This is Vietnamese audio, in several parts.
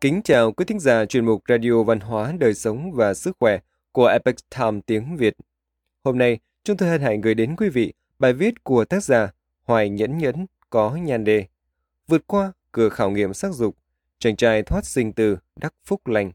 Kính chào quý thính giả chuyên mục Radio Văn hóa, Đời sống và Sức khỏe của Epoch Time tiếng Việt. Hôm nay, chúng tôi hân hạnh gửi đến quý vị bài viết của tác giả Hoài Nhẫn Nhẫn có nhan đề Vượt qua cửa khảo nghiệm sắc dục, chàng trai thoát sinh từ đắc phúc lành.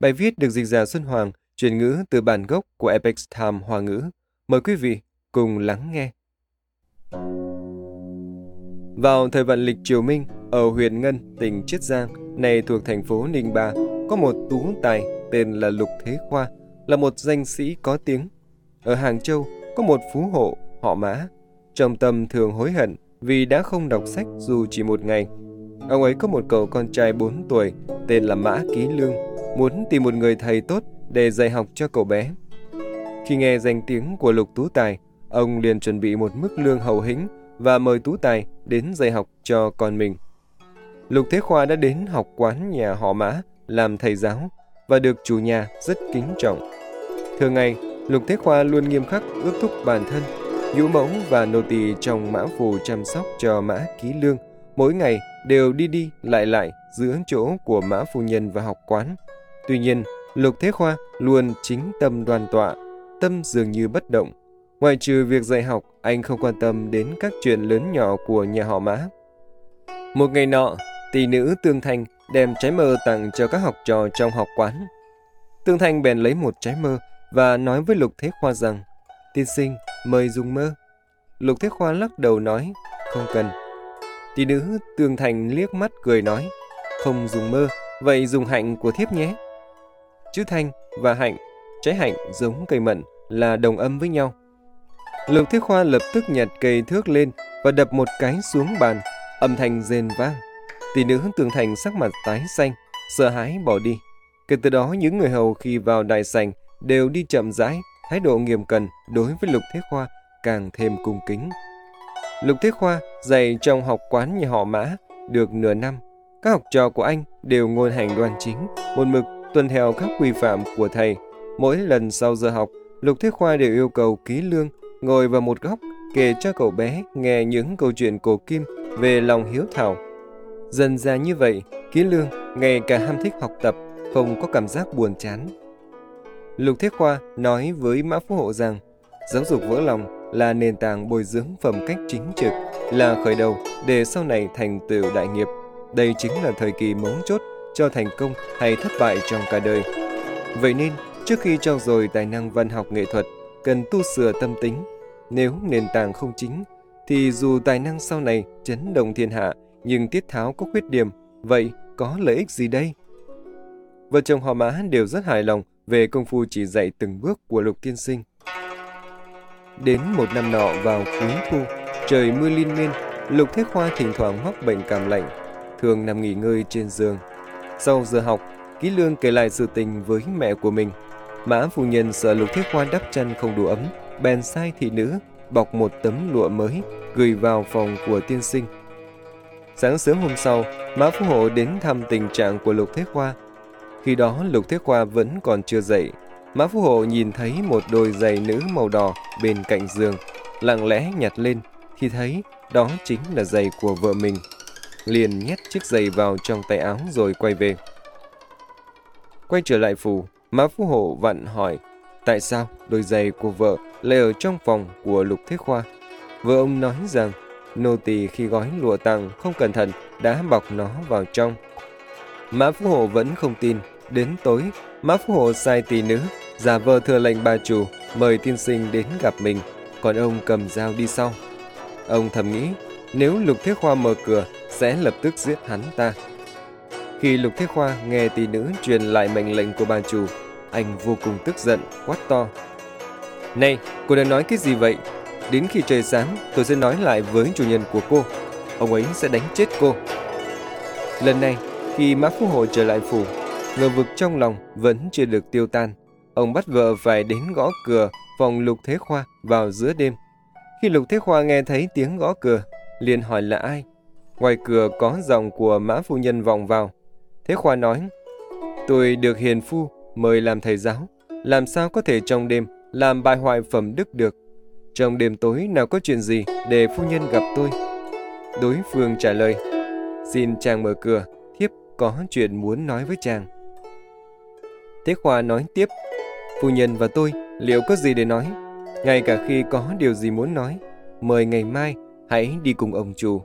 Bài viết được dịch giả Xuân Hoàng chuyển ngữ từ bản gốc của Epoch Time Hoa ngữ. Mời quý vị cùng lắng nghe. Vào thời vận lịch triều Minh, ở huyện Ngân, tỉnh Chiết Giang, này thuộc thành phố Ninh Ba, có một tú tài tên là Lục Thế Khoa, là một danh sĩ có tiếng. Ở Hàng Châu, có một phú hộ họ Mã, trong tâm thường hối hận vì đã không đọc sách dù chỉ một ngày. Ông ấy có một cậu con trai 4 tuổi tên là Mã Ký Lương, muốn tìm một người thầy tốt để dạy học cho cậu bé. Khi nghe danh tiếng của Lục Tú Tài, ông liền chuẩn bị một mức lương hậu hĩnh và mời Tú Tài đến dạy học cho con mình. Lục Thế Khoa đã đến học quán nhà họ Mã làm thầy giáo và được chủ nhà rất kính trọng. Thường ngày, Lục Thế Khoa luôn nghiêm khắc ước thúc bản thân, dũ mẫu và nô tỳ trong mã phù chăm sóc cho Mã Ký Lương, mỗi ngày đều đi đi lại lại giữa chỗ của Mã Phu Nhân và học quán. Tuy nhiên, Lục Thế Khoa luôn chính tâm đoan tọa, tâm dường như bất động. Ngoài trừ việc dạy học, anh không quan tâm đến các chuyện lớn nhỏ của nhà họ Mã. Một ngày nọ, tỷ nữ Tương Thanh đem trái mơ tặng cho các học trò trong học quán. Tương Thanh bèn lấy một trái mơ và nói với Lục Thế Khoa rằng Tiên sinh, mời dùng mơ. Lục Thế Khoa lắc đầu nói, không cần. Tỷ nữ Tương thanh liếc mắt cười nói, không dùng mơ, vậy dùng hạnh của thiếp nhé. Chữ thanh và hạnh, trái hạnh giống cây mận là đồng âm với nhau. Lục Thế Khoa lập tức nhặt cây thước lên và đập một cái xuống bàn, âm thanh rền vang. Tỷ nữ tường Thành sắc mặt tái xanh, sợ hãi bỏ đi. Kể từ đó những người hầu khi vào đại sảnh đều đi chậm rãi, thái độ nghiêm cẩn đối với Lục Thế Khoa càng thêm cung kính. Lục Thế Khoa dạy trong học quán nhà họ Mã được nửa năm. Các học trò của anh đều ngôn hành đoan chính, một mực tuân theo các quy phạm của thầy. Mỗi lần sau giờ học, Lục Thế Khoa đều yêu cầu ký lương ngồi vào một góc kể cho cậu bé nghe những câu chuyện cổ kim về lòng hiếu thảo. Dần ra như vậy, ký lương ngày càng ham thích học tập, không có cảm giác buồn chán. Lục Thế Khoa nói với Mã Phú Hộ rằng giáo dục vỡ lòng là nền tảng bồi dưỡng phẩm cách chính trực, là khởi đầu để sau này thành tựu đại nghiệp. Đây chính là thời kỳ mấu chốt cho thành công hay thất bại trong cả đời. Vậy nên, trước khi trao dồi tài năng văn học nghệ thuật, cần tu sửa tâm tính. Nếu nền tảng không chính, thì dù tài năng sau này chấn động thiên hạ, nhưng tiết tháo có khuyết điểm, vậy có lợi ích gì đây? Vợ chồng họ Mã đều rất hài lòng về công phu chỉ dạy từng bước của Lục Tiên Sinh. Đến một năm nọ vào cuối thu, trời mưa liên miên, Lục Thế Khoa thỉnh thoảng mắc bệnh cảm lạnh, thường nằm nghỉ ngơi trên giường. Sau giờ học, Ký Lương kể lại sự tình với mẹ của mình. Mã phu nhân sợ Lục Thế Khoa đắp chăn không đủ ấm, bèn sai thị nữ bọc một tấm lụa mới gửi vào phòng của tiên sinh. Sáng sớm hôm sau, Mã Phú Hộ đến thăm tình trạng của Lục Thế Khoa khi đó Lục Thế Khoa vẫn còn chưa dậy. Mã Phú Hộ nhìn thấy một đôi giày nữ màu đỏ bên cạnh giường, lặng lẽ nhặt lên, thì thấy đó chính là giày của vợ mình. Liền nhét chiếc giày vào trong tay áo rồi quay về. Quay trở lại phủ, Mã Phú Hộ vặn hỏi tại sao đôi giày của vợ lại ở trong phòng của Lục Thế Khoa. Vợ ông nói rằng nô tỳ khi gói lụa tặng không cẩn thận đã bọc nó vào trong. Mã Phú Hộ vẫn không tin, Đến tối, Mã Phú Hộ sai tỳ nữ, giả vờ thừa lệnh bà chủ, mời tiên sinh đến gặp mình, còn ông cầm dao đi sau. Ông thầm nghĩ, nếu Lục Thế Khoa mở cửa, sẽ lập tức giết hắn ta. Khi Lục Thế Khoa nghe tỷ nữ truyền lại mệnh lệnh của bà chủ, anh vô cùng tức giận, quát to. Này, cô đang nói cái gì vậy? Đến khi trời sáng, tôi sẽ nói lại với chủ nhân của cô. Ông ấy sẽ đánh chết cô. Lần này, khi Mã Phú Hộ trở lại phủ, ngờ vực trong lòng vẫn chưa được tiêu tan. Ông bắt vợ phải đến gõ cửa phòng Lục Thế Khoa vào giữa đêm. Khi Lục Thế Khoa nghe thấy tiếng gõ cửa, liền hỏi là ai. Ngoài cửa có giọng của mã phu nhân vọng vào. Thế Khoa nói, tôi được hiền phu mời làm thầy giáo, làm sao có thể trong đêm làm bài hoại phẩm đức được. Trong đêm tối nào có chuyện gì để phu nhân gặp tôi? Đối phương trả lời, xin chàng mở cửa, thiếp có chuyện muốn nói với chàng. Thế Khoa nói tiếp, phu nhân và tôi liệu có gì để nói? Ngay cả khi có điều gì muốn nói, mời ngày mai hãy đi cùng ông chủ.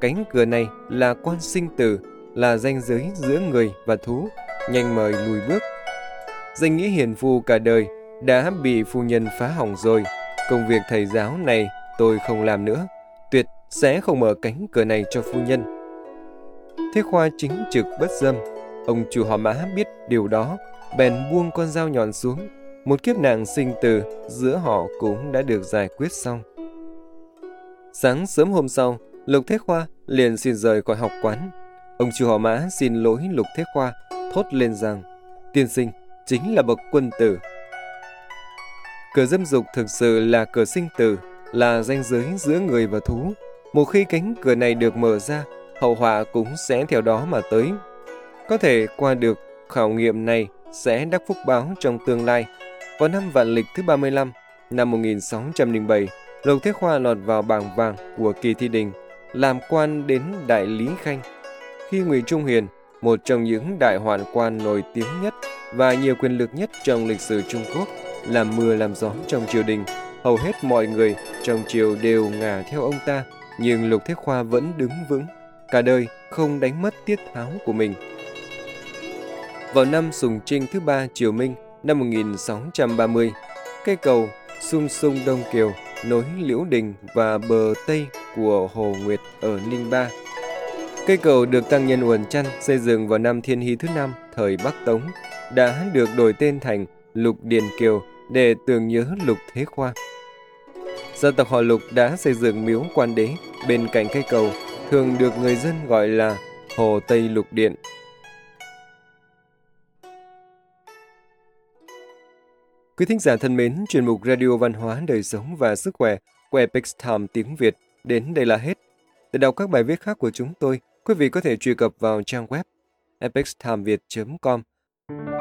Cánh cửa này là quan sinh tử, là danh giới giữa người và thú, nhanh mời lùi bước. Danh nghĩa hiền phu cả đời đã bị phu nhân phá hỏng rồi. Công việc thầy giáo này tôi không làm nữa. Tuyệt sẽ không mở cánh cửa này cho phu nhân. Thế Khoa chính trực bất dâm. Ông chủ họ mã biết điều đó, bèn buông con dao nhọn xuống. Một kiếp nạn sinh tử giữa họ cũng đã được giải quyết xong. Sáng sớm hôm sau, Lục Thế Khoa liền xin rời khỏi học quán. Ông chủ họ mã xin lỗi Lục Thế Khoa, thốt lên rằng, tiên sinh chính là bậc quân tử cửa dâm dục thực sự là cửa sinh tử, là ranh giới giữa người và thú. Một khi cánh cửa này được mở ra, hậu họa cũng sẽ theo đó mà tới. Có thể qua được khảo nghiệm này sẽ đắc phúc báo trong tương lai. Vào năm vạn lịch thứ 35, năm 1607, Lục Thế Khoa lọt vào bảng vàng của kỳ thi đình, làm quan đến Đại Lý Khanh. Khi Ngụy Trung Hiền, một trong những đại hoạn quan nổi tiếng nhất và nhiều quyền lực nhất trong lịch sử Trung Quốc, làm mưa làm gió trong triều đình, hầu hết mọi người trong triều đều ngả theo ông ta, nhưng Lục Thế Khoa vẫn đứng vững, cả đời không đánh mất tiết tháo của mình. Vào năm Sùng Trinh thứ ba Triều Minh năm 1630, cây cầu Sung Sung Đông Kiều nối Liễu Đình và bờ Tây của Hồ Nguyệt ở Ninh Ba. Cây cầu được Tăng Nhân Uẩn Chăn xây dựng vào năm Thiên Hy thứ năm thời Bắc Tống đã được đổi tên thành Lục Điền Kiều để tưởng nhớ Lục Thế Khoa. Dân tộc họ Lục đã xây dựng miếu quan đế bên cạnh cây cầu, thường được người dân gọi là Hồ Tây Lục Điện. Quý thính giả thân mến, chuyên mục Radio Văn hóa, Đời sống và Sức khỏe của Epic Time tiếng Việt đến đây là hết. Để đọc các bài viết khác của chúng tôi, quý vị có thể truy cập vào trang web epictimeviet.com.